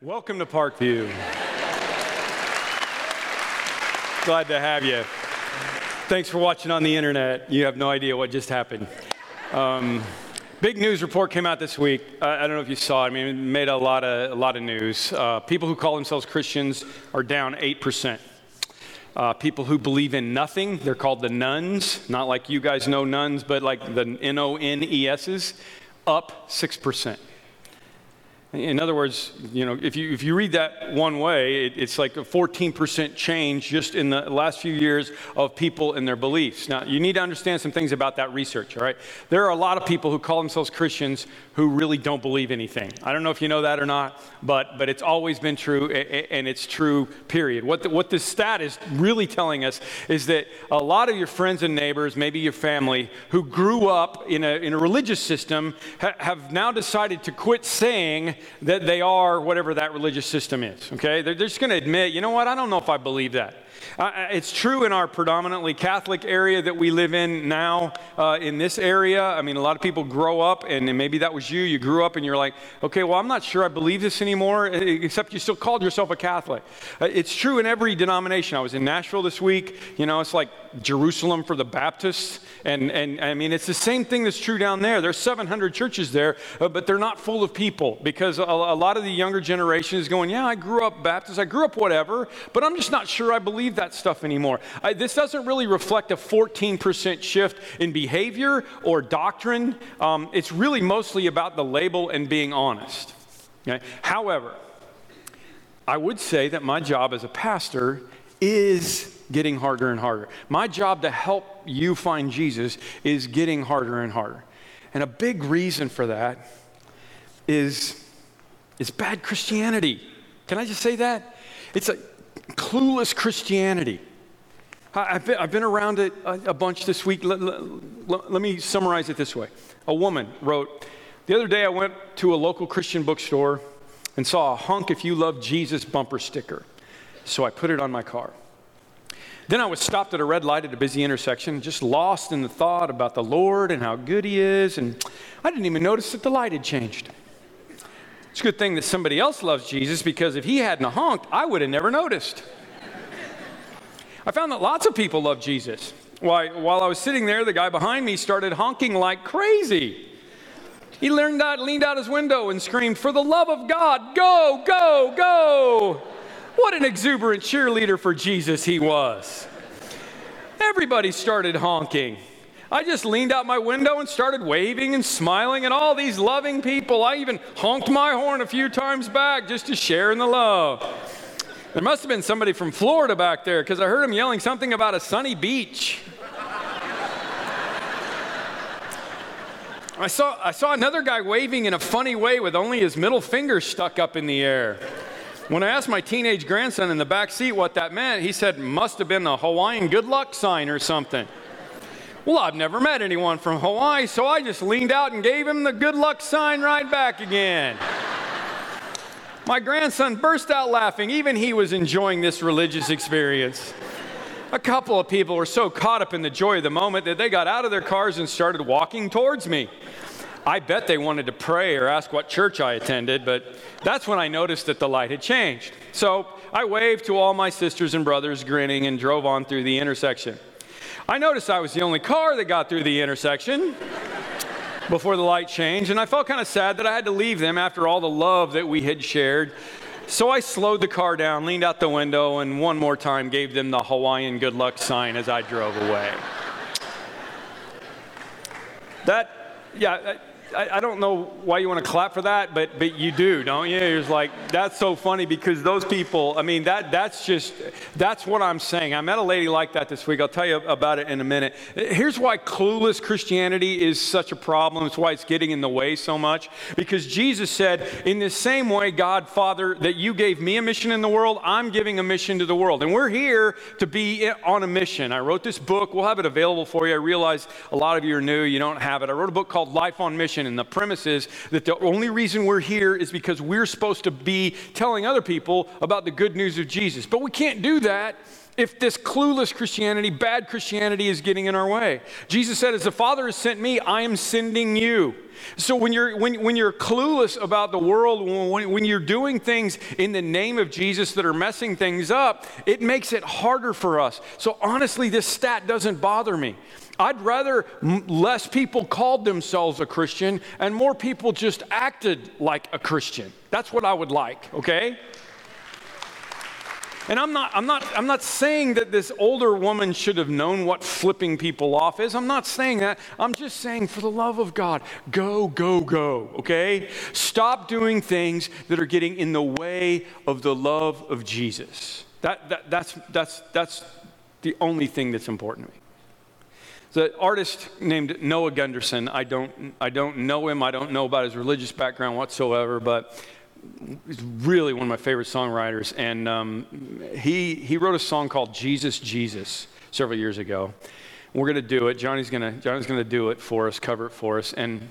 Welcome to Parkview. Glad to have you. Thanks for watching on the internet. You have no idea what just happened. Um, big news report came out this week. I, I, don't know if you saw it. I mean, it made a lot of, a lot of news. Uh, people who call themselves Christians are down 8%. Uh, people who believe in nothing, they're called the nuns, not like you guys know nuns, but like the N O N E S's, up 6%. In other words, you know, if you, if you read that one way, it, it's like a 14% change just in the last few years of people and their beliefs. Now, you need to understand some things about that research, all right? There are a lot of people who call themselves Christians who really don't believe anything. I don't know if you know that or not, but, but it's always been true, and it's true, period. What, the, what this stat is really telling us is that a lot of your friends and neighbors, maybe your family, who grew up in a, in a religious system, ha- have now decided to quit saying, that they are whatever that religious system is, okay? They're, they're just going to admit, you know what, I don't know if I believe that. Uh, it's true in our predominantly Catholic area that we live in now, uh, in this area. I mean, a lot of people grow up, and maybe that was you. You grew up and you're like, okay, well, I'm not sure I believe this anymore, except you still called yourself a Catholic. Uh, it's true in every denomination. I was in Nashville this week. You know, it's like Jerusalem for the Baptists. And, and I mean, it's the same thing that's true down there. There's 700 churches there, uh, but they're not full of people because a, a lot of the younger generation is going, yeah, I grew up Baptist, I grew up whatever, but I'm just not sure I believe that stuff anymore. I, this doesn't really reflect a 14% shift in behavior or doctrine. Um, it's really mostly about the label and being honest. Okay? However, I would say that my job as a pastor is getting harder and harder. My job to help you find Jesus is getting harder and harder. And a big reason for that is, is bad Christianity. Can I just say that? It's a clueless Christianity. I've been, around it a, bunch this week. Let me summarize it this way. A woman wrote, The other day I went to a local Christian bookstore and saw a Honk If You Love Jesus bumper sticker. So I put it on my car. Then I was stopped at a red light at a busy intersection, just lost in the thought about the Lord and how good He is, and I didn't even notice that the light had changed. It's a good thing that somebody else loves Jesus because if he hadn't honked, I would have never noticed. I found that lots of people love Jesus. Why, while I was sitting there, the guy behind me started honking like crazy. He leaned out, leaned out his window and screamed, For the love of God, go, go, go. What an exuberant cheerleader for Jesus he was. Everybody started honking. I just leaned out my window and started waving and smiling at all these loving people. I even honked my horn a few times back just to share in the love. There must have been somebody from Florida back there because I heard him yelling something about a sunny beach. I saw, I saw another guy waving in a funny way with only his middle finger stuck up in the air. When I asked my teenage grandson in the back seat what that meant, he said, must have been a Hawaiian good luck sign or something. Well, I've never met anyone from Hawaii, so I just leaned out and gave him the good luck sign right back again. My grandson burst out laughing. Even he was enjoying this religious experience. A couple of people were so caught up in the joy of the moment that they got out of their cars and started walking towards me. I bet they wanted to pray or ask what church I attended, but that's when I noticed that the light had changed. So I waved to all my sisters and brothers, grinning, and drove on through the intersection. I noticed I was the only car that got through the intersection before the light changed, and I felt kind of sad that I had to leave them after all the love that we had shared. So I slowed the car down, leaned out the window, and one more time gave them the Hawaiian good luck sign as I drove away. That, yeah, I, I, don't know why you want to clap for that, but but you do, don't you? It's like that's so funny because those people. I mean, that that's just that's what I'm saying. I met a lady like that this week. I'll tell you about it in a minute. Here's why clueless Christianity is such a problem. It's why it's getting in the way so much. Because Jesus said, "In the same way, God Father, that you gave me a mission in the world, I'm giving a mission to the world, and we're here to be on a mission." I wrote this book. We'll have it available for you. I realize a lot of you are new. You don't have it. I wrote a book called Life on Mission And the premise is that the only reason we're here is because we're supposed to be telling other people about the good news of Jesus. But we can't do that if this clueless Christianity, bad Christianity, is getting in our way. Jesus said, As the Father has sent me, I am sending you. So when you're, when, when you're clueless about the world, when, when you're doing things in the name of Jesus that are messing things up, it makes it harder for us. So honestly, this stat doesn't bother me. I'd rather less people called themselves a Christian and more people just acted like a Christian. That's what I would like, okay? And I'm not, I'm, not, I'm not saying that this older woman should have known what flipping people off is. I'm not saying that. I'm just saying, for the love of God, go, go, go, okay? Stop doing things that are getting in the way of the love of Jesus. That, that, that's, that's, that's the only thing that's important to me. The artist named Noah Gundersen, I don't, I don't know him, I don't know about his religious background whatsoever, but he's really one of my favorite songwriters. And um, he, he wrote a song called Jesus, Jesus several years ago. We're going to do it. Johnny's going Johnny's to do it for us, cover it for us. And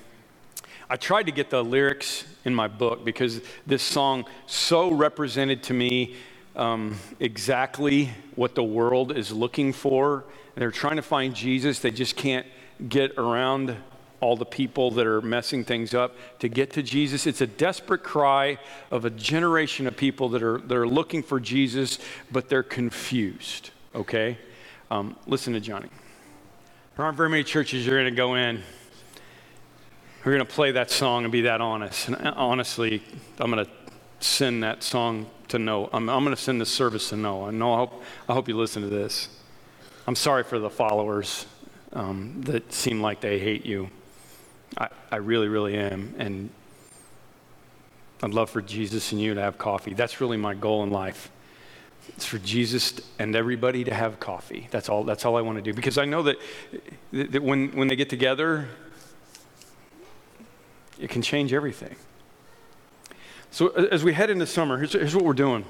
I tried to get the lyrics in my book because this song so represented to me um, exactly what the world is looking for. And they're trying to find Jesus. They just can't get around all the people that are messing things up to get to Jesus. It's a desperate cry of a generation of people that are, that are looking for Jesus, but they're confused, okay? Um, listen to Johnny. There aren't very many churches you're going to go in. We're going to play that song and be that honest. And uh, honestly, I'm going to send that song to Noah. I'm, I'm going to send the service to Noah. Noah, I hope, I hope you listen to this. I'm sorry for the followers um, that seem like they hate you. I, I really, really am. And I'd love for Jesus and you to have coffee. That's really my goal in life. It's for Jesus and everybody to have coffee. That's all, that's all I want to do. Because I know that, that when, when they get together, it can change everything. So as we head into summer, here's, here's what we're doing.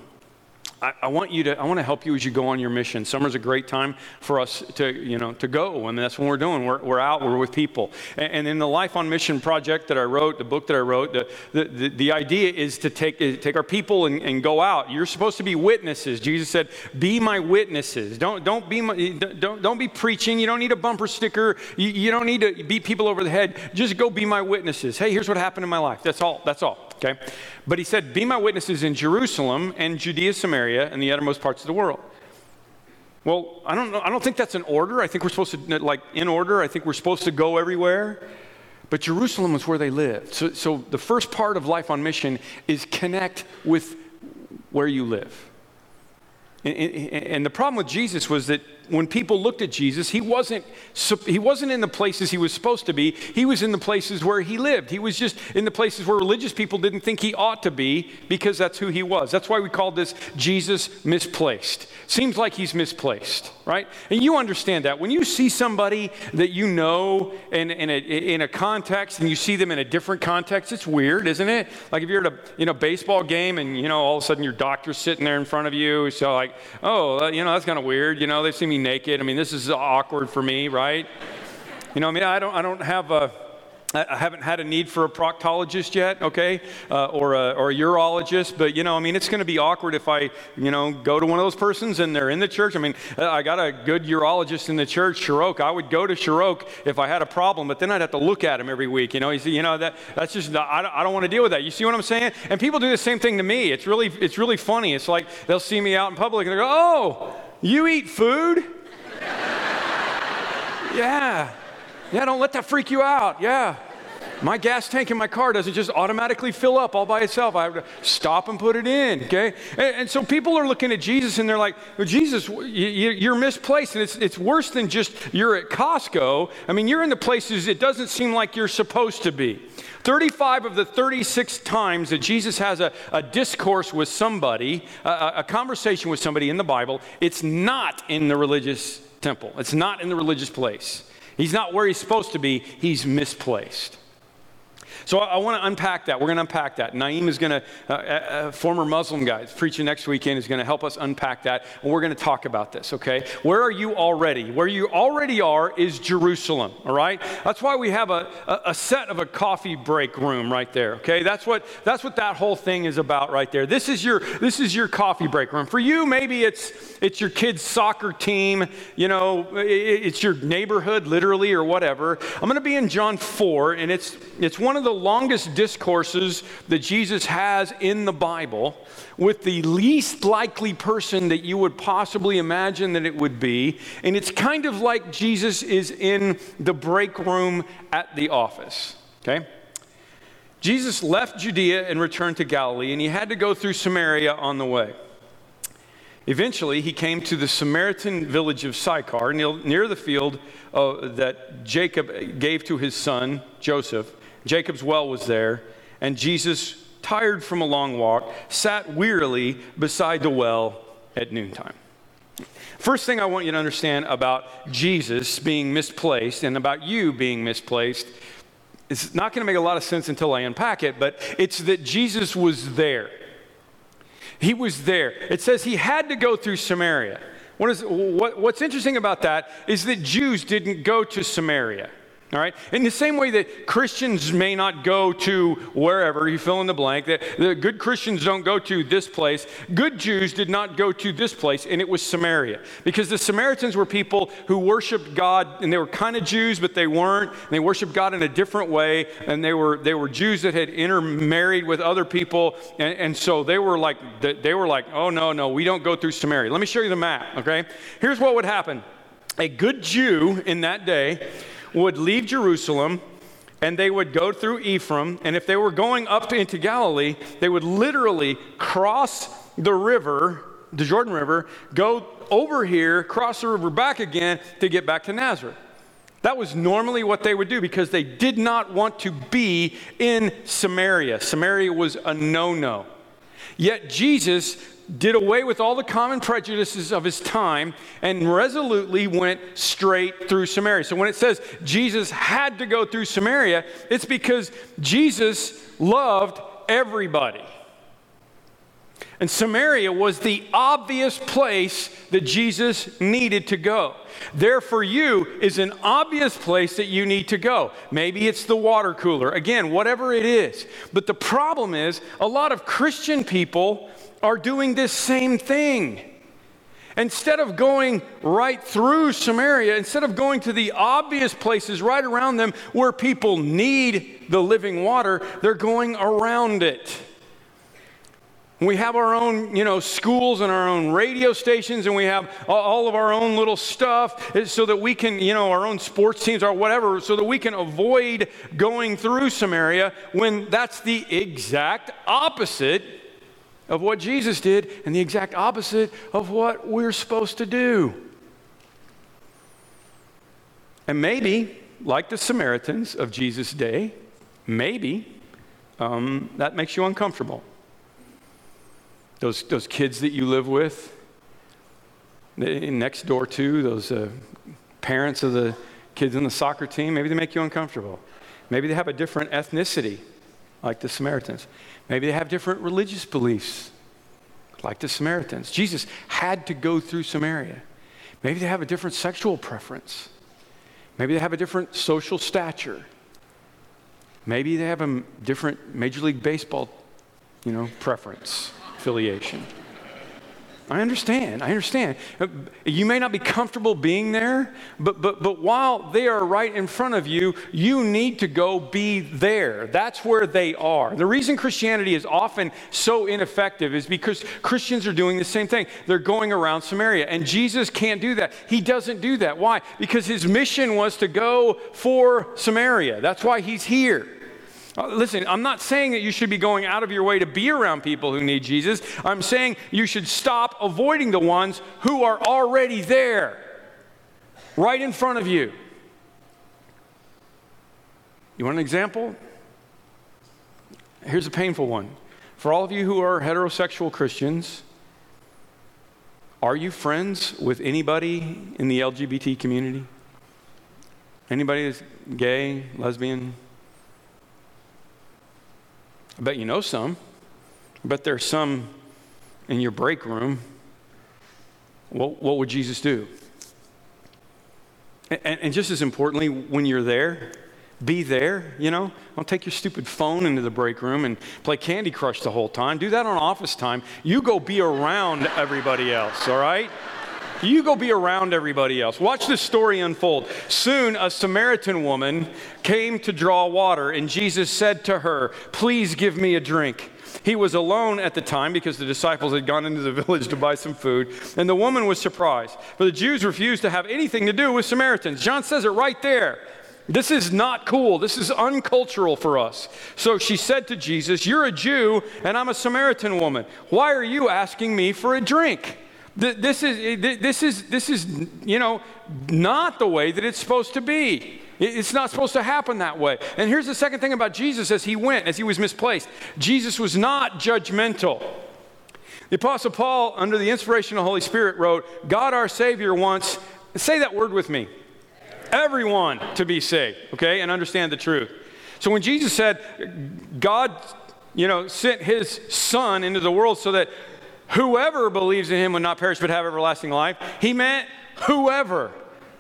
I, want you to, I want to help you as you go on your mission. Summer's a great time for us to, you know, to go. I mean, that's what we're doing. We're, we're out, we're with people. And, and in the Life on Mission project that I wrote, the book that I wrote, the, the, the, the idea is to take, take our people and, and go out. You're supposed to be witnesses. Jesus said, be my witnesses. Don't, don't, be, my, don't, don't be preaching. You don't need a bumper sticker. You, you don't need to beat people over the head. Just go be my witnesses. Hey, here's what happened in my life. That's all. That's all okay? But he said, Be my witnesses in Jerusalem and Judea, Samaria, and the uttermost parts of the world. Well, I don't know. I don't think that's an order. I think we're supposed to, like, in order, I think we're supposed to go everywhere. But Jerusalem was where they lived. So, so the first part of life on mission is connect with where you live. And, and, the problem with Jesus was that when people looked at Jesus, he wasn't, he wasn't in the places he was supposed to be. He was in the places where he lived. He was just in the places where religious people didn't think he ought to be because that's who he was. That's why we call this Jesus misplaced. Seems like he's misplaced, right? And you understand that. When you see somebody that you know in, in, a, in a context and you see them in a different context, it's weird, isn't it? Like if you're at a you know, baseball game and, you know, all of a sudden your doctor's sitting there in front of you. So like, oh, you know, that's kind of weird. You know, they see me naked. I mean, this is awkward for me, right? You know, I mean, I don't, I don't have a, I haven't had a need for a proctologist yet, okay, uh, or, a, or a urologist, but you know, I mean, it's going to be awkward if I, you know, go to one of those persons and they're in the church. I mean, uh, I got a good urologist in the church, Shirok. I would go to Shirok if I had a problem, but then I'd have to look at him every week. You know, he's, you know that that's just I don't, I don't want to deal with that. You see what I'm saying? And people do the same thing to me. It's really it's really funny. It's like they'll see me out in public and they go, "Oh, you eat food." yeah. Yeah, don't let that freak you out. Yeah. My gas tank in my car doesn't just automatically fill up all by itself. I have to stop and put it in, okay? And, and so people are looking at Jesus and they're like, well, Jesus, you, are misplaced. And it's, it's worse than just you're at Costco. I mean, you're in the places it doesn't seem like you're supposed to be. 35 of the 36 times that Jesus has a, a discourse with somebody, a, a conversation with somebody in the Bible, it's not in the religious temple, it's not in the religious place. He's not where he's supposed to be, he's misplaced. So I, I want to unpack that. We're going to unpack that. Naeem is going to, uh, uh, a former Muslim guy, preaching next weekend, is going to help us unpack that. And we're going to talk about this, okay? Where are you already? Where you already are is Jerusalem, all right? That's why we have a, a, a set of a coffee break room right there, okay? That's what, that's what that whole thing is about right there. This is your, this is your coffee break room. For you, maybe it's, it's your kid's soccer team, you know, it's your neighborhood, literally, or whatever. I'm going to be in John 4, and it's, it's one of the longest discourses that Jesus has in the Bible with the least likely person that you would possibly imagine that it would be. And it's kind of like Jesus is in the break room at the office, okay? Jesus left Judea and returned to Galilee, and he had to go through Samaria on the way. Eventually, he came to the Samaritan village of Sychar, near the field uh, that Jacob gave to his son, Joseph. Jacob's well was there, and Jesus, tired from a long walk, sat wearily beside the well at noontime. First thing I want you to understand about Jesus being misplaced and about you being misplaced it's not going to make a lot of sense until I unpack it, but it's that Jesus was there. He was there. It says he had to go through Samaria. What is, what, what's interesting about that is that Jews didn't go to Samaria. All right? In the same way that Christians may not go to wherever, you fill in the blank, that the good Christians don't go to this place, good Jews did not go to this place, and it was Samaria. Because the Samaritans were people who worshiped God, and they were kind of Jews, but they weren't. they worshiped God in a different way, and they were, they were Jews that had intermarried with other people, and, and so they were like, they were like, oh, no, no, we don't go through Samaria. Let me show you the map, okay? Here's what would happen. A good Jew in that day would leave Jerusalem and they would go through Ephraim. And if they were going up into Galilee, they would literally cross the river, the Jordan River, go over here, cross the river back again to get back to Nazareth. That was normally what they would do because they did not want to be in Samaria. Samaria was a no no. Yet Jesus did away with all the common prejudices of his time and resolutely went straight through Samaria. So when it says Jesus had to go through Samaria, it's because Jesus loved everybody. And Samaria was the obvious place that Jesus needed to go. There for you is an obvious place that you need to go. Maybe it's the water cooler. Again, whatever it is. But the problem is, a lot of Christian people are doing this same thing. Instead of going right through Samaria, instead of going to the obvious places right around them where people need the living water, they're going around it. We have our own, you know, schools and our own radio stations, and we have all of our own little stuff so that we can, you know, our own sports teams or whatever, so that we can avoid going through Samaria when that's the exact opposite of what Jesus did and the exact opposite of what we're supposed to do. And maybe, like the Samaritans of Jesus' day, maybe um, that makes you uncomfortable. Those, those kids that you live with, next door to, those uh, parents of the kids in the soccer team, maybe they make you uncomfortable. Maybe they have a different ethnicity, like the Samaritans. Maybe they have different religious beliefs, like the Samaritans. Jesus had to go through Samaria. Maybe they have a different sexual preference. Maybe they have a different social stature. Maybe they have a different Major League Baseball, you know, preference, affiliation. I understand. I understand. You may not be comfortable being there, but, but, but while they are right in front of you, you need to go be there. That's where they are. The reason Christianity is often so ineffective is because Christians are doing the same thing. They're going around Samaria, and Jesus can't do that. He doesn't do that. Why? Because his mission was to go for Samaria. That's why he's here. Uh, listen, I'm not saying that you should be going out of your way to be around people who need Jesus. I'm saying you should stop avoiding the ones who are already there, right in front of you. You want an example? Here's a painful one. For all of you who are heterosexual Christians, are you friends with anybody in the LGBT community? Anybody that's gay, lesbian, I bet you know some. I bet there's some in your break room. What, what would Jesus do? And, and just as importantly, when you're there, be there, you know? Don't take your stupid phone into the break room and play Candy Crush the whole time. Do that on office time. You go be around everybody else, all right? You go be around everybody else. Watch this story unfold. Soon, a Samaritan woman came to draw water, and Jesus said to her, Please give me a drink. He was alone at the time because the disciples had gone into the village to buy some food, and the woman was surprised. For the Jews refused to have anything to do with Samaritans. John says it right there. This is not cool. This is uncultural for us. So she said to Jesus, You're a Jew, and I'm a Samaritan woman. Why are you asking me for a drink? This is, eh, this is, this is, you know, not the way that it's supposed to be. It's not supposed to happen that way. And here's the second thing about Jesus as he went, as he was misplaced Jesus was not judgmental. The Apostle Paul, under the inspiration of the Holy Spirit, wrote, God our Savior wants, say that word with me, everyone to be saved, okay, and understand the truth. So when Jesus said, God, you know, sent his son into the world so that whoever believes in him would not perish but have everlasting life. He meant whoever.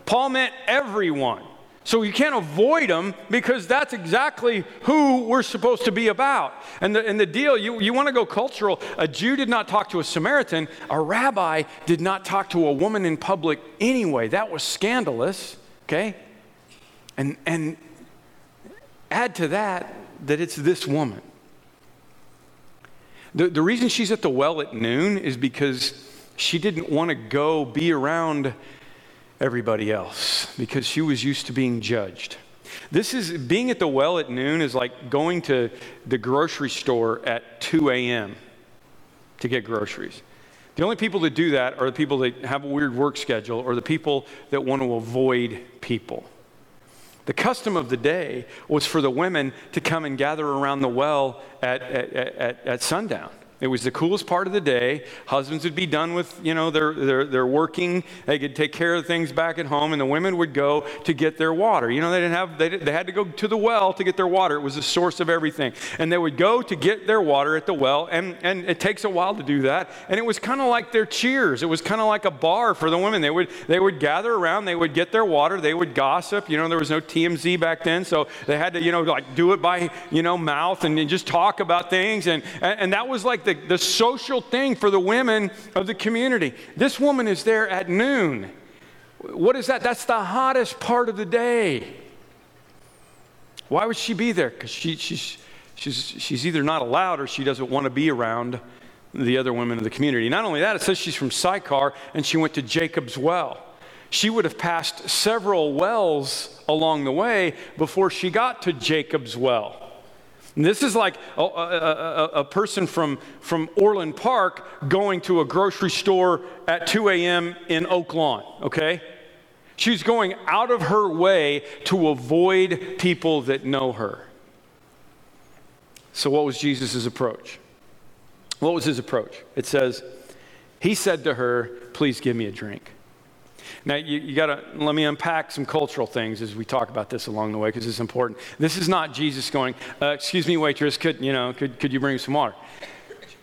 Paul meant everyone. So you can't avoid them because that's exactly who we're supposed to be about. And the, and the deal, you, you want to go cultural. A Jew did not talk to a Samaritan, a rabbi did not talk to a woman in public anyway. That was scandalous, okay? And, and add to that that it's this woman. The, the reason she's at the well at noon is because she didn't want to go be around everybody else because she was used to being judged. This is being at the well at noon is like going to the grocery store at 2 a.m. to get groceries. The only people that do that are the people that have a weird work schedule or the people that want to avoid people. The custom of the day was for the women to come and gather around the well at, at, at, at sundown. It was the coolest part of the day. Husbands would be done with, you know, their, their, their working. They could take care of things back at home, and the women would go to get their water. You know, they didn't have, they, they had to go to the well to get their water. It was the source of everything. And they would go to get their water at the well, and, and it takes a while to do that. And it was kind of like their cheers. It was kind of like a bar for the women. They would, they would gather around, they would get their water, they would gossip. You know, there was no TMZ back then, so they had to, you know, like do it by, you know, mouth and, and just talk about things. And, and, and that was like the, the social thing for the women of the community. This woman is there at noon. What is that? That's the hottest part of the day. Why would she be there? Because she, she's, she's, she's either not allowed or she doesn't want to be around the other women of the community. Not only that, it says she's from Sychar and she went to Jacob's well. She would have passed several wells along the way before she got to Jacob's well. And this is like a, a, a, person from, from Orland Park going to a grocery store at 2 a.m. in Oak Lawn, okay? She's going out of her way to avoid people that know her. So, what was Jesus' approach? What was his approach? It says, He said to her, Please give me a drink. Now, you, you got to let me unpack some cultural things as we talk about this along the way because it's important. This is not Jesus going, uh, Excuse me, waitress, could, you know, could, could you bring some water?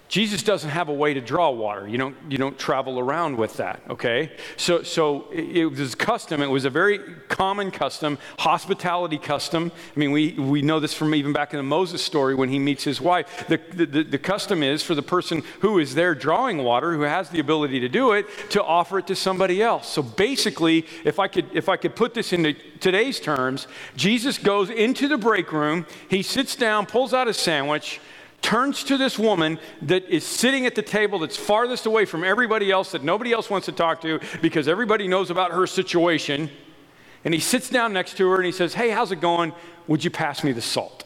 Jesus doesn't have a way to draw water. You don't, you don't travel around with that, okay? So, so it, was custom. It was a very common custom, hospitality custom. I mean, we, we know this from even back in the Moses story when he meets his wife. The, the, the custom is for the person who is there drawing water, who has the ability to do it, to offer it to somebody else. So basically, if I could, if I could put this into today's terms, Jesus goes into the break room, he sits down, pulls out a sandwich, turns to this woman that is sitting at the table that's farthest away from everybody else that nobody else wants to talk to because everybody knows about her situation. And he sits down next to her and he says, Hey, how's it going? Would you pass me the salt?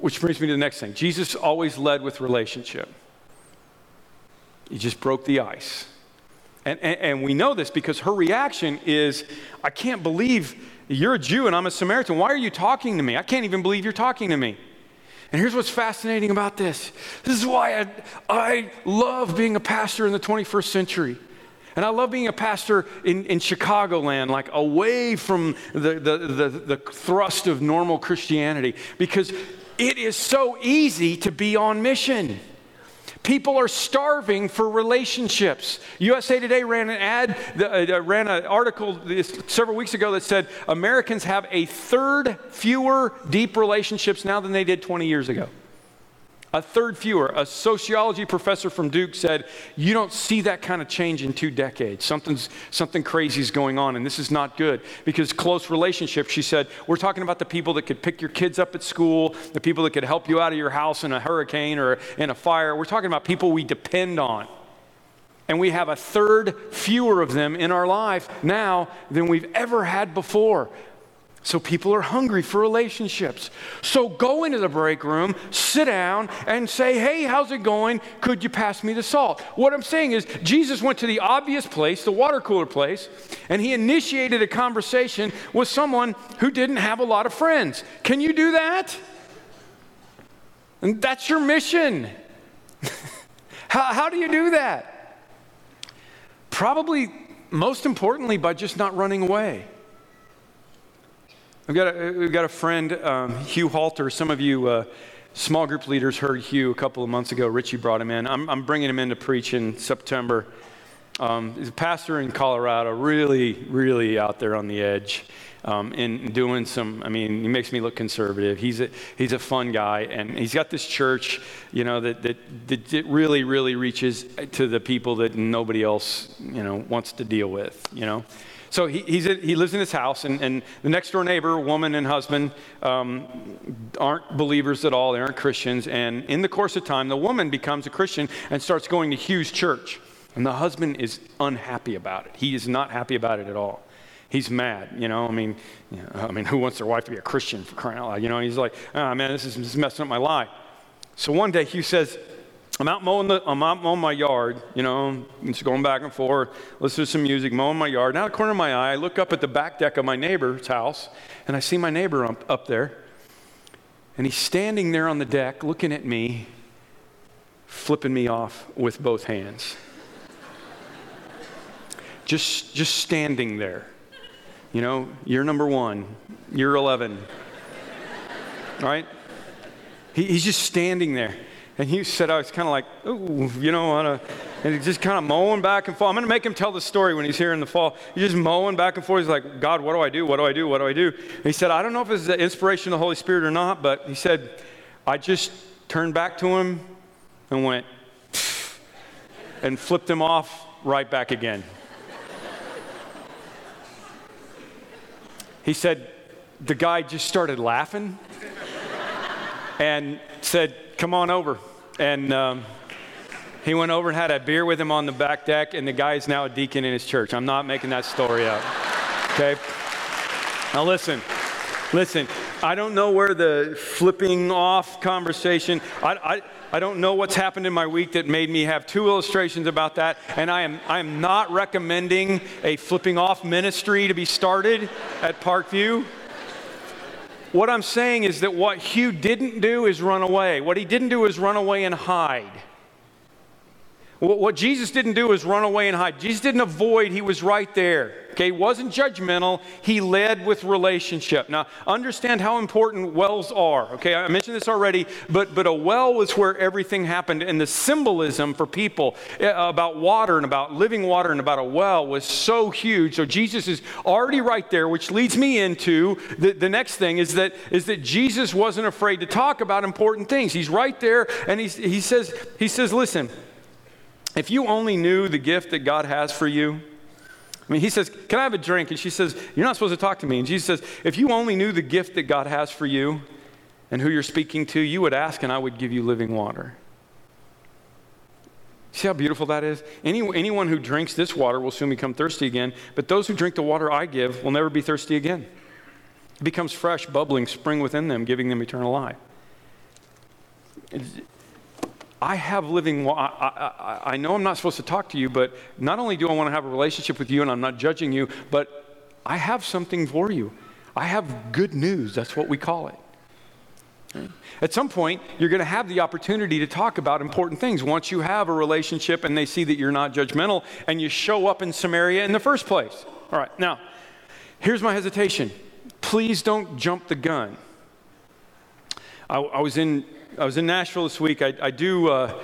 Which brings me to the next thing. Jesus always led with relationship. He just broke the ice. And, and, and we know this because her reaction is, I can't believe you're a Jew and I'm a Samaritan. Why are you talking to me? I can't even believe you're talking to me. And here's what's fascinating about this this is why I, I love being a pastor in the 21st century. And I love being a pastor in, in Chicagoland, like away from the, the, the, the thrust of normal Christianity, because it is so easy to be on mission. People are starving for relationships. USA Today ran an ad, uh, ran an article several weeks ago that said Americans have a third fewer deep relationships now than they did 20 years ago. A third fewer. A sociology professor from Duke said, You don't see that kind of change in two decades. Something's, something crazy is going on, and this is not good. Because close relationships, she said, we're talking about the people that could pick your kids up at school, the people that could help you out of your house in a hurricane or in a fire. We're talking about people we depend on. And we have a third fewer of them in our life now than we've ever had before. So people are hungry for relationships. So go into the break room, sit down, and say, Hey, how's it going? Could you pass me the salt? What I'm saying is, Jesus went to the obvious place, the water cooler place, and he initiated a conversation with someone who didn't have a lot of friends. Can you do that? And that's your mission. how, how do you do that? Probably, most importantly, by just not running away. We've got a, we've got a friend, um, Hugh Halter. Some of you uh, small group leaders heard Hugh a couple of months ago. Richie brought him in. I'm, I'm bringing him in to preach in September. Um, he's a pastor in Colorado, really, really out there on the edge. Um, and doing some, I mean, he makes me look conservative. He's a, he's a fun guy, and he's got this church, you know, that, that, that really, really reaches to the people that nobody else, you know, wants to deal with, you know. So he, he lives in his house, and, and, the next door neighbor, woman and husband, um, aren't believers at all. They aren't Christians. And in the course of time, the woman becomes a Christian and starts going to Hugh's church. And the husband is unhappy about it. He is not happy about it at all. He's mad, you know. I mean, you know, I mean, who wants their wife to be a Christian for crying out loud? You know, he's like, oh man, this is, this is messing up my life. So one day Hugh says, I'm out mowing the, I'm out mowing my yard, you know, just going back and forth, listen to some music, mowing my yard. Now, the corner of my eye, I look up at the back deck of my neighbor's house, and I see my neighbor up, up there, and he's standing there on the deck, looking at me, flipping me off with both hands. just, just standing there. You know, you're number one, you're 11. All right? He, he's just standing there. And he said, I was kind of like, ooh, you know, on a, and he's just kind of mowing back and forth. I'm going to make him tell the story when he's here in the fall. He's just mowing back and forth. He's like, God, what do I do? What do I do? What do I do? And he said, I don't know if it's the inspiration of the Holy Spirit or not, but he said, I just turned back to him and went, and flipped him off right back again. he said, the guy just started laughing and said, come on over. And um, he went over and had a beer with him on the back deck, and the guy is now a deacon in his church. I'm not making that story up. Okay? Now, listen. Listen, I don't know where the flipping off conversation, I, I, I don't know what's happened in my week that made me have two illustrations about that. And I am, I am not recommending a flipping off ministry to be started at Parkview. What I'm saying is that what Hugh didn't do is run away. What he didn't do is run away and hide. What Jesus didn't do is run away and hide. Jesus didn't avoid, he was right there. Okay, he wasn't judgmental, he led with relationship. Now, understand how important wells are. Okay, I mentioned this already, but, but a well was where everything happened. And the symbolism for people eh, about water and about living water and about a well was so huge. So Jesus is already right there, which leads me into the, the next thing is that, is that Jesus wasn't afraid to talk about important things. He's right there, and he's, he, says, he says, listen, if you only knew the gift that God has for you, I mean, he says, Can I have a drink? And she says, You're not supposed to talk to me. And Jesus says, If you only knew the gift that God has for you and who you're speaking to, you would ask, and I would give you living water. See how beautiful that is? Any, anyone who drinks this water will soon become thirsty again, but those who drink the water I give will never be thirsty again. It becomes fresh, bubbling spring within them, giving them eternal life. I have living, I, I, I, know I'm not supposed to talk to you, but not only do I want to have a relationship with you and I'm not judging you, but I have something for you. I have good news. That's what we call it. At some point, you're going to have the opportunity to talk about important things once you have a relationship and they see that you're not judgmental and you show up in Samaria in the first place. All right, now, here's my hesitation. Please don't jump the gun. I, I was, in, I was in Nashville this week. I, I do. Uh,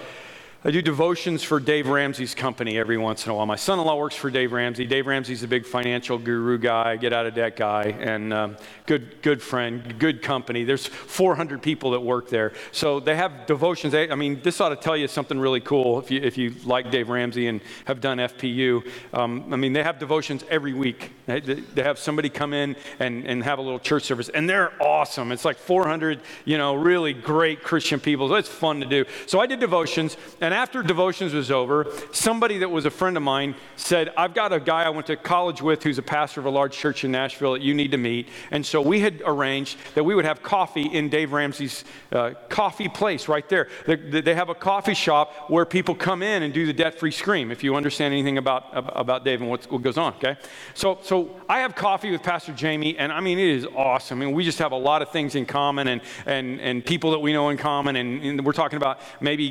I do devotions for Dave Ramsey's company every once in a while. My son in law works for Dave Ramsey. Dave Ramsey's a big financial guru guy, get out of debt guy, and um, good, good friend, good company. There's 400 people that work there. So they have devotions. I mean, this ought to tell you something really cool if you, if you like Dave Ramsey and have done FPU. Um, I mean, they have devotions every week. They, they have somebody come in and, and have a little church service, and they're awesome. It's like 400, you know, really great Christian people. So it's fun to do. So I did devotions, and and after devotions was over, somebody that was a friend of mine said, I've got a guy I went to college with who's a pastor of a large church in Nashville that you need to meet. And so we had arranged that we would have coffee in Dave Ramsey's uh, coffee place right there. They, they, have a coffee shop where people come in and do the debt free scream, if you understand anything about, about Dave and what goes on, okay? So, so I have coffee with Pastor Jamie, and I mean, it is awesome. I mean, we just have a lot of things in common and, and, and people that we know in common. And, and we're talking about maybe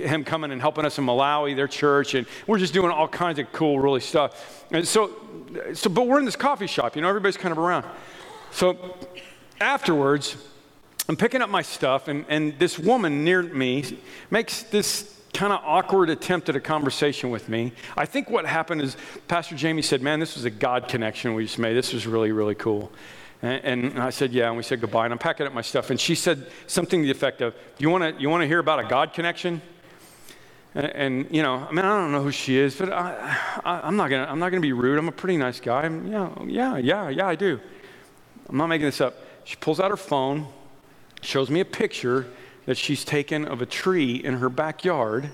him coming coming and helping us in Malawi, their church, and we're just doing all kinds of cool, really stuff. And so, so but we're in this coffee shop, you know, everybody's kind of around. So afterwards, I'm picking up my stuff, and, and this woman near me makes this kind of awkward attempt at a conversation with me. I think what happened is Pastor Jamie said, Man, this was a God connection we just made. This was really, really cool. And, and I said, Yeah, and we said goodbye, and I'm packing up my stuff. And she said something to the effect of, You want to you wanna hear about a God connection? And, and, you know, I mean, I don't know who she is, but I, I, am not gonna, I'm not gonna be rude. I'm a pretty nice guy. I'm, yeah, yeah, yeah, yeah, I do. I'm not making this up. She pulls out her phone, shows me a picture that she's taken of a tree in her backyard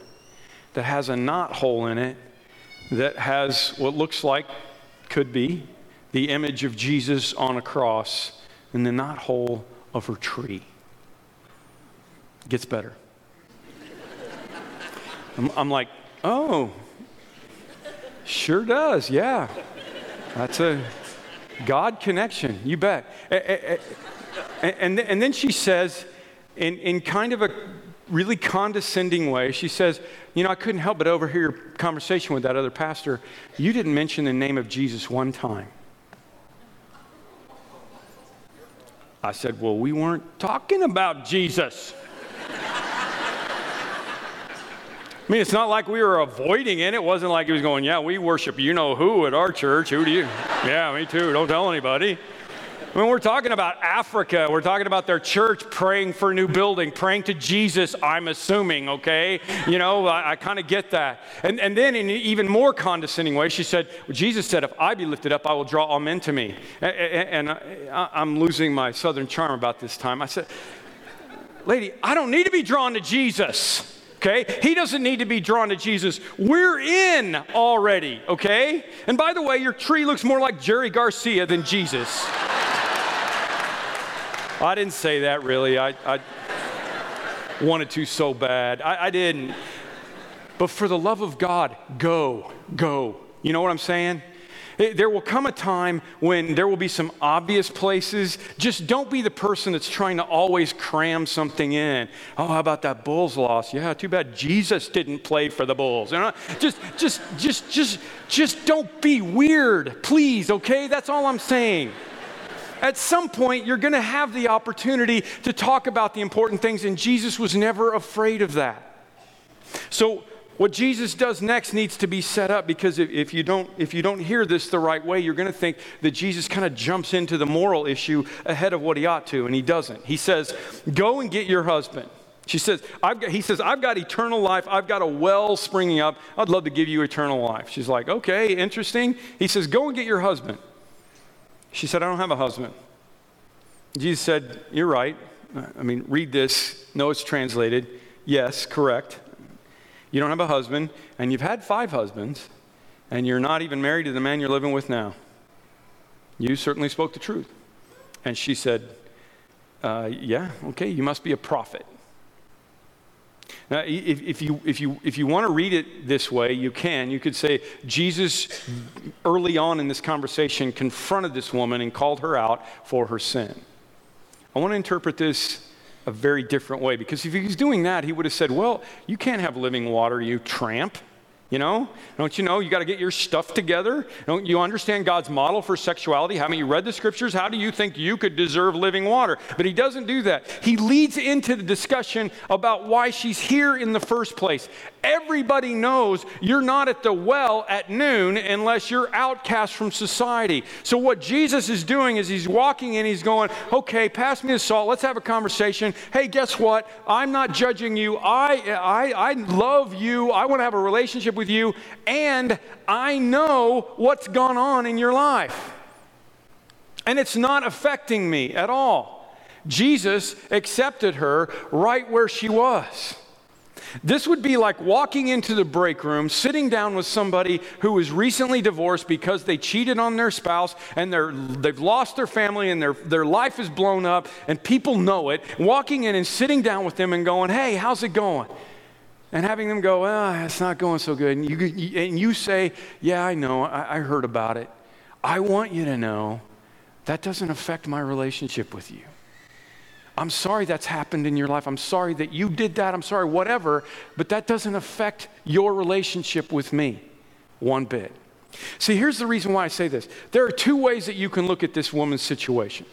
that has a knot hole in it that has what looks like, could be, the image of Jesus on a cross in the knot hole of her tree. It gets better. I'm, I'm like, oh, sure does, yeah. That's a God connection, you bet. And, and then she says, in, in kind of a really condescending way, she says, You know, I couldn't help but overhear your conversation with that other pastor. You didn't mention the name of Jesus one time. I said, Well, we weren't talking about Jesus. I mean, it's not like we were avoiding it. It wasn't like he was going, Yeah, we worship you know who at our church. Who do you? yeah, me too. Don't tell anybody. I mean, we're talking about Africa. We're talking about their church praying for a new building, praying to Jesus, I'm assuming, okay? You know, I, I kind of get that. And, and then, in an even more condescending way, she said, Jesus said, If I be lifted up, I will draw all men to me. And, and I, I'm losing my southern charm about this time. I said, Lady, I don't need to be drawn to Jesus okay? He doesn't need to be drawn to Jesus. We're in already, okay? And by the way, your tree looks more like Jerry Garcia than Jesus. I didn't say that really. I, I wanted to so bad. I, I didn't. But for the love of God, go, go. You know what I'm saying? Eh, there will come a time when there will be some obvious places. Just don't be the person that's trying to always cram something in. Oh, how about that Bulls loss? Yeah, too bad Jesus didn't play for the Bulls. You know, just, just, just, just, just don't be weird, please. Okay, that's all I'm saying. At some point, you're going to have the opportunity to talk about the important things, and Jesus was never afraid of that. So what Jesus does next needs to be set up because if, if, you, don't, if you don't hear this the right way, you're going to think that Jesus kind of jumps into the moral issue ahead of what he ought to, and he doesn't. He says, Go and get your husband. She says, I've got, he says, I've got eternal life. I've got a well springing up. I'd love to give you eternal life. She's like, okay, interesting. He says, go and get your husband. She said, I don't have a husband. Jesus said, You're right. I mean, read this. No, it's translated. Yes, correct you don't have a husband, and you've had five husbands, and you're not even married to the man you're living with now. You certainly spoke the truth. And she said, uh, Yeah, okay, you must be a prophet. Now, if, if, you, if, you, if you want to read it this way, you can. You could say Jesus, early on in this conversation, confronted this woman and called her out for her sin. I want to interpret this a very different way. Because if he was doing that, he would have said, Well, you can't have living water, you tramp. You know, don't you know you got to get your stuff together? Don't you understand God's model for sexuality? Haven't you read the scriptures? How do you think you could deserve living water? But he doesn't do that. He leads into the discussion about why she's here in the first place. Everybody knows you're not at the well at noon unless you're outcast from society. So, what Jesus is doing is he's walking in, he's going, Okay, pass me the salt, let's have a conversation. Hey, guess what? I'm not judging you. I, I, I love you. I want to have a relationship with you, and I know what's gone on in your life. And it's not affecting me at all. Jesus accepted her right where she was. This would be like walking into the break room, sitting down with somebody who was recently divorced because they cheated on their spouse and they're, they've lost their family and their, their life is blown up and people know it. Walking in and sitting down with them and going, Hey, how's it going? And having them go, Well, it's not going so good. And you, and you say, Yeah, I know. I, I heard about it. I want you to know that doesn't affect my relationship with you. I'm sorry that's happened in your life. I'm sorry that you did that. I'm sorry, whatever. But that doesn't affect your relationship with me one bit. See, here's the reason why I say this there are two ways that you can look at this woman's situation.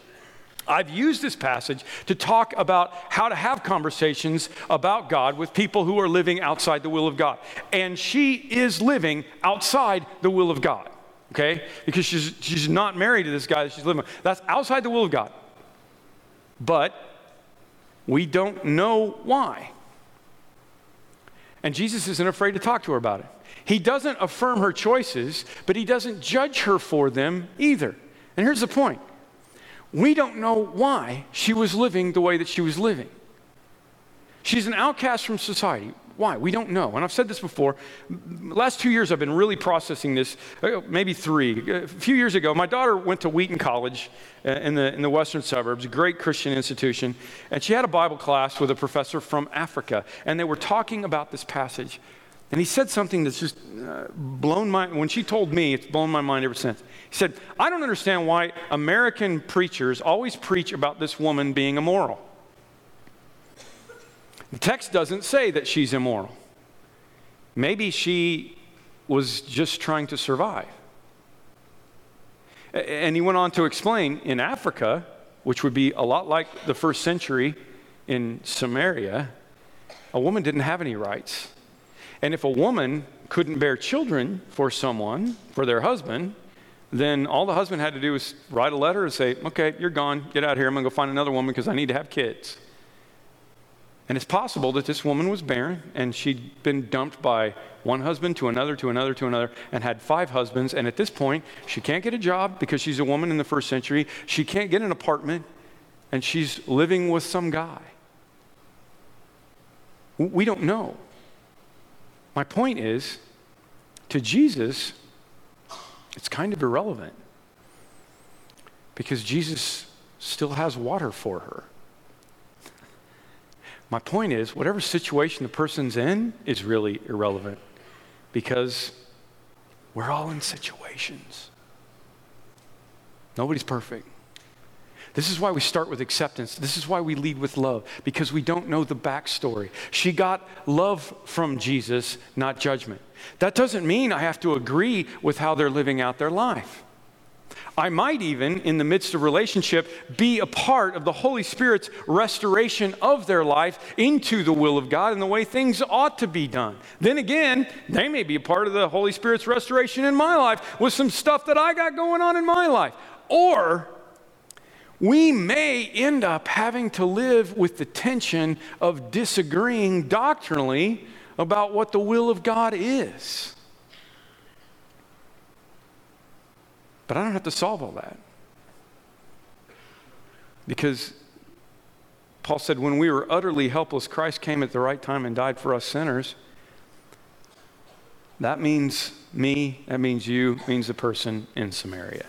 I've used this passage to talk about how to have conversations about God with people who are living outside the will of God. And she is living outside the will of God, okay? Because she's, she's not married to this guy that she's living with. That's outside the will of God. But we don't know why. And Jesus isn't afraid to talk to her about it. He doesn't affirm her choices, but he doesn't judge her for them either. And here's the point we don't know why she was living the way that she was living. She's an outcast from society. Why? We don't know. And I've said this before. Last two years, I've been really processing this, uh, maybe three. A few years ago, my daughter went to Wheaton College uh, in the, in the western suburbs, a great Christian institution, and she had a Bible class with a professor from Africa, and they were talking about this passage. And he said something that's just uh, blown my, when she told me, it's blown my mind ever since. He said, I don't understand why American preachers always preach about this woman being immoral. The text doesn't say that she's immoral. Maybe she was just trying to survive. And he went on to explain in Africa, which would be a lot like the first century in Samaria, a woman didn't have any rights. And if a woman couldn't bear children for someone, for their husband, then all the husband had to do was write a letter and say, Okay, you're gone. Get out here. I'm to go find another woman because I need to have kids. And it's possible that this woman was barren and she'd been dumped by one husband to another to another to another and had five husbands. And at this point, she can't get a job because she's a woman in the first century. She can't get an apartment and she's living with some guy. We don't know. My point is to Jesus, it's kind of irrelevant because Jesus still has water for her. My point is, whatever situation the person's in is really irrelevant because we're all in situations. Nobody's perfect. This is why we start with acceptance. This is why we lead with love, because we don't know the backstory. She got love from Jesus, not judgment. That doesn't mean I have to agree with how they're living out their life. I might even, in the midst of relationship, be a part of the Holy Spirit's restoration of their life into the will of God and the way things ought to be done. Then again, they may be a part of the Holy Spirit's restoration in my life with some stuff that I got going on in my life. Or we may end up having to live with the tension of disagreeing doctrinally about what the will of God is. But I don't have to solve all that. Because Paul said, when we were utterly helpless, Christ came at the right time and died for us sinners. That means me, that means you, means the person in Samaria.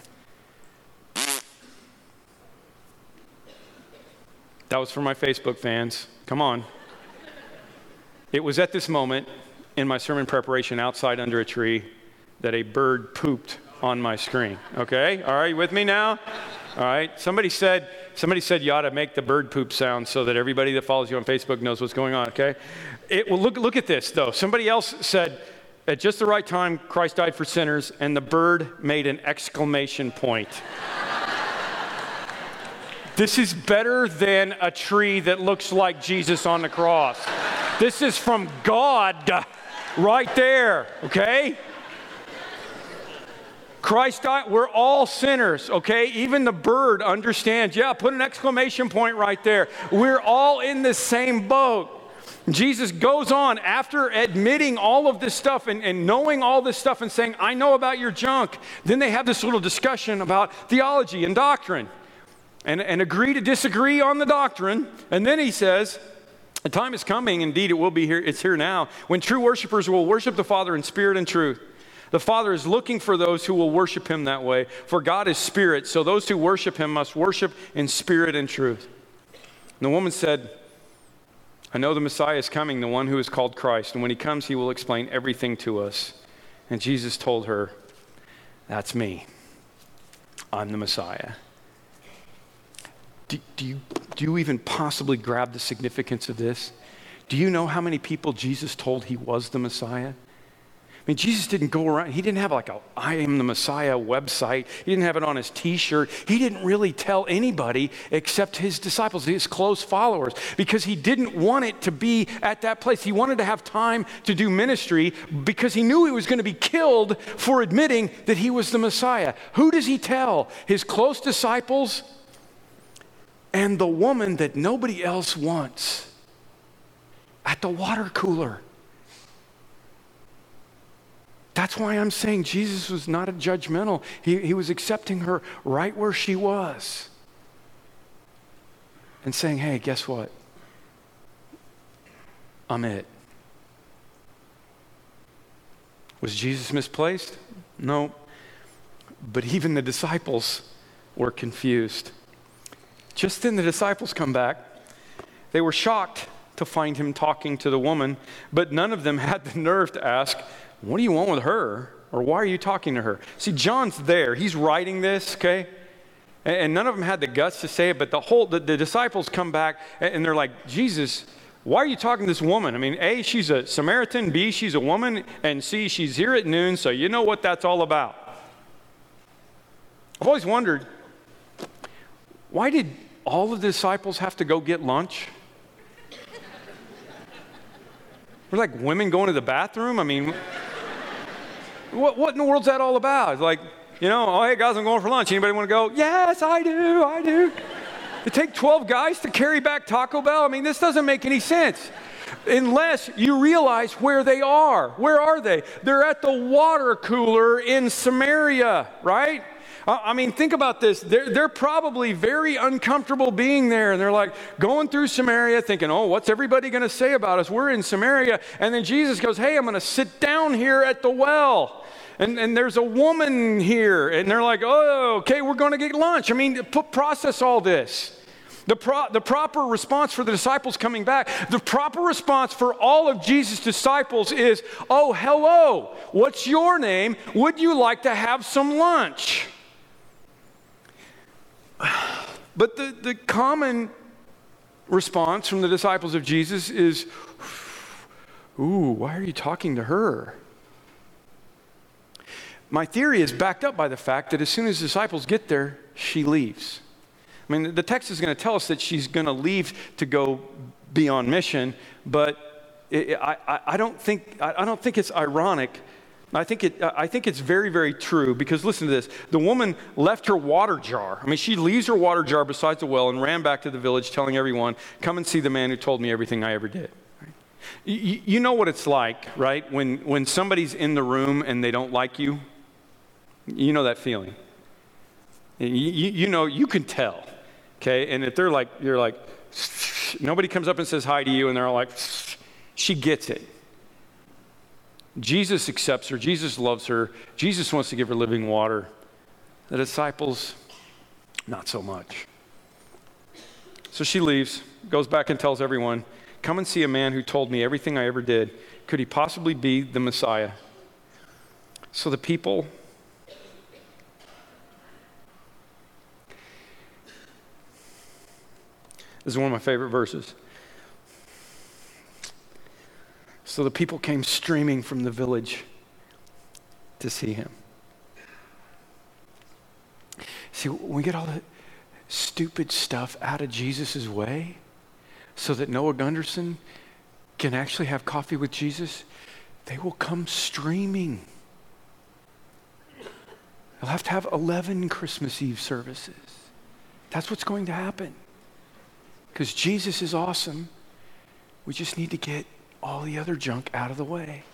That was for my Facebook fans. Come on. It was at this moment in my sermon preparation outside under a tree that a bird pooped on my screen. Okay? All right, you with me now? All right. Somebody said, somebody said you ought to make the bird poop sound so that everybody that follows you on Facebook knows what's going on, okay? It, well, look, look at this, though. Somebody else said, at just the right time, Christ died for sinners, and the bird made an exclamation point. This is better than a tree that looks like Jesus on the cross. This is from God right there, okay? Christ died, we're all sinners, okay? Even the bird understands. Yeah, put an exclamation point right there. We're all in the same boat. Jesus goes on after admitting all of this stuff and, and, knowing all this stuff and saying, I know about your junk. Then they have this little discussion about theology and doctrine and, and agree to disagree on the doctrine. And then he says, The time is coming, indeed, it will be here, it's here now, when true worshipers will worship the Father in spirit and truth. The Father is looking for those who will worship Him that way, for God is spirit, so those who worship Him must worship in spirit and truth. And the woman said, I know the Messiah is coming, the one who is called Christ, and when He comes, He will explain everything to us. And Jesus told her, That's me. I'm the Messiah. Do, do, you, do you even possibly grab the significance of this? Do you know how many people Jesus told he was the Messiah? I mean, Jesus didn't go around, he didn't have like a I am the Messiah website. He didn't have it on his t shirt. He didn't really tell anybody except his disciples, his close followers, because he didn't want it to be at that place. He wanted to have time to do ministry because he knew he was going to be killed for admitting that he was the Messiah. Who does he tell? His close disciples and the woman that nobody else wants at the water cooler. That's why I'm saying Jesus was not a judgmental. He, he was accepting her right where she was and saying, hey, guess what? I'm it. Was Jesus misplaced? No. But even the disciples were confused. Just then the disciples come back. They were shocked to find him talking to the woman, but none of them had the nerve to ask, what do you want with her? Or why are you talking to her? See, John's there. He's writing this, okay? And, none of them had the guts to say it, but the whole, the, the disciples come back and they're like, Jesus, why are you talking to this woman? I mean, A, she's a Samaritan, B, she's a woman, and C, she's here at noon, so you know what that's all about. I've always wondered why did all of the disciples have to go get lunch? We're like women going to the bathroom? I mean, what, what in the world's that all about? It's like, you know, oh, hey, guys, I'm going for lunch. Anybody want to go? Yes, I do, I do. It take 12 guys to carry back Taco Bell? I mean, this doesn't make any sense unless you realize where they are. Where are they? They're at the water cooler in Samaria, right? I mean, think about this. They're, they're probably very uncomfortable being there. And they're like going through Samaria thinking, oh, what's everybody going to say about us? We're in Samaria. And then Jesus goes, hey, I'm going to sit down here at the well. And, and there's a woman here. And they're like, oh, okay, we're going to get lunch. I mean, put, process all this. The, pro- the proper response for the disciples coming back, the proper response for all of Jesus' disciples is, Oh, hello, what's your name? Would you like to have some lunch? But the, the common response from the disciples of Jesus is, Ooh, why are you talking to her? My theory is backed up by the fact that as soon as the disciples get there, she leaves. I mean, the text is going to tell us that she's going to leave to go be on mission, but it, I, I, don't think, I don't think it's ironic I think, it, uh, I think it's very, very true because listen to this. The woman left her water jar. I mean, she leaves her water jar beside the well and ran back to the village telling everyone, Come and see the man who told me everything I ever did. You, you know what it's like, right? When, when somebody's in the room and they don't like you, you know that feeling. You, you, know, you can tell, okay? And if they're like, you're like, nobody comes up and says hi to you, and they're all like, she gets it. Jesus accepts her, Jesus loves her, Jesus wants to give her living water. The disciples, not so much. So she leaves, goes back and tells everyone, Come and see a man who told me everything I ever did. Could he possibly be the Messiah? So the people This is one of my favorite verses. So the people came streaming from the village to see him. See, when we get all the stupid stuff out of Jesus' way so that Noah Gundersen can actually have coffee with Jesus, they will come streaming. They'll have to have 11 Christmas Eve services. That's what's going to happen. Because Jesus is awesome. We just need to get all the other junk out of the way.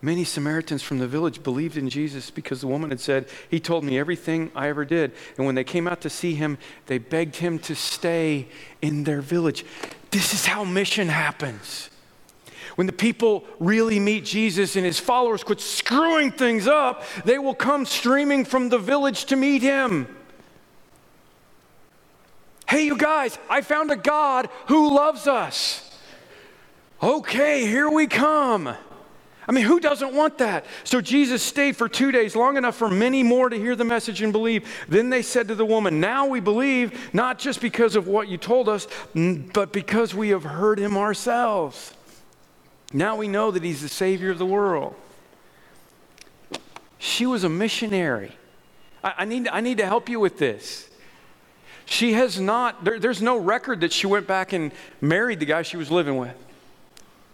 Many Samaritans from the village believed in Jesus because the woman had said, He told me everything I ever did. And when they came out to see him, they begged him to stay in their village. This is how mission happens. When the people really meet Jesus and his followers quit screwing things up, they will come streaming from the village to meet him. Hey, you guys, I found a God who loves us. Okay, here we come. I mean, who doesn't want that? So Jesus stayed for two days, long enough for many more to hear the message and believe. Then they said to the woman, Now we believe, not just because of what you told us, but because we have heard him ourselves. Now we know that he's the Savior of the world. She was a missionary. I, I need, I need to help you with this. She has not, there, there's no record that she went back and married the guy she was living with.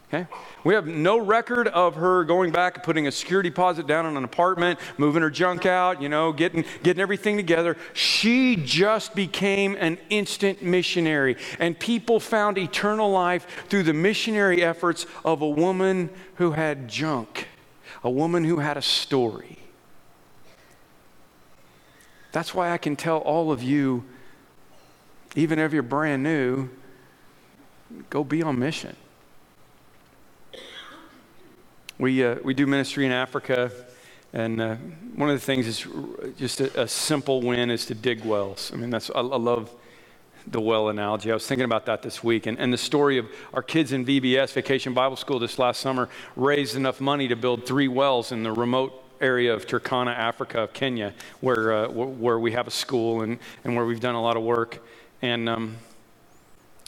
Okay? We have no record of her going back, and putting a security deposit down on an apartment, moving her junk out, you know, getting, getting everything together. She just became an instant missionary. And people found eternal life through the missionary efforts of a woman who had junk, a woman who had a story. That's why I can tell all of you, even if you're brand new, go be on mission. We, uh, we do ministry in Africa, and uh, one of the things is just a, a, simple win is to dig wells. I mean, that's, I, I, love the well analogy. I was thinking about that this week. And, and the story of our kids in VBS, Vacation Bible School, this last summer raised enough money to build three wells in the remote area of Turkana, Africa, of Kenya, where, uh, where we have a school and, and where we've done a lot of work. And um,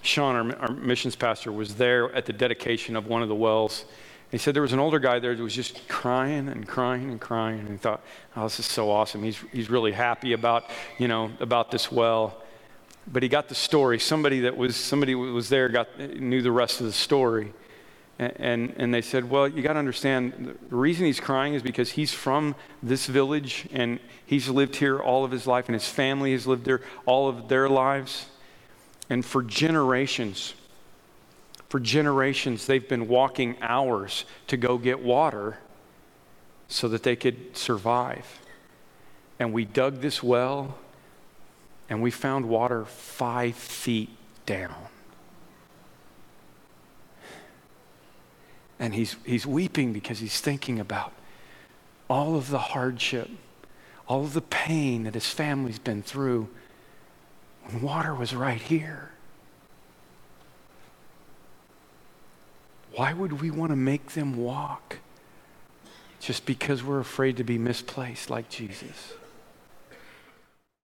Sean, our, our missions pastor, was there at the dedication of one of the wells. He said there was an older guy there that was just crying and crying and crying, and he thought, "Oh, this is so awesome. He's he's really happy about you know about this well." But he got the story. Somebody that was somebody was there got knew the rest of the story, and and, and they said, "Well, you got to understand. The reason he's crying is because he's from this village, and he's lived here all of his life, and his family has lived there all of their lives, and for generations." For generations, they've been walking hours to go get water so that they could survive. And we dug this well and we found water five feet down. And he's, he's weeping because he's thinking about all of the hardship, all of the pain that his family's been through when water was right here. Why would we want to make them walk? Just because we're afraid to be misplaced like Jesus.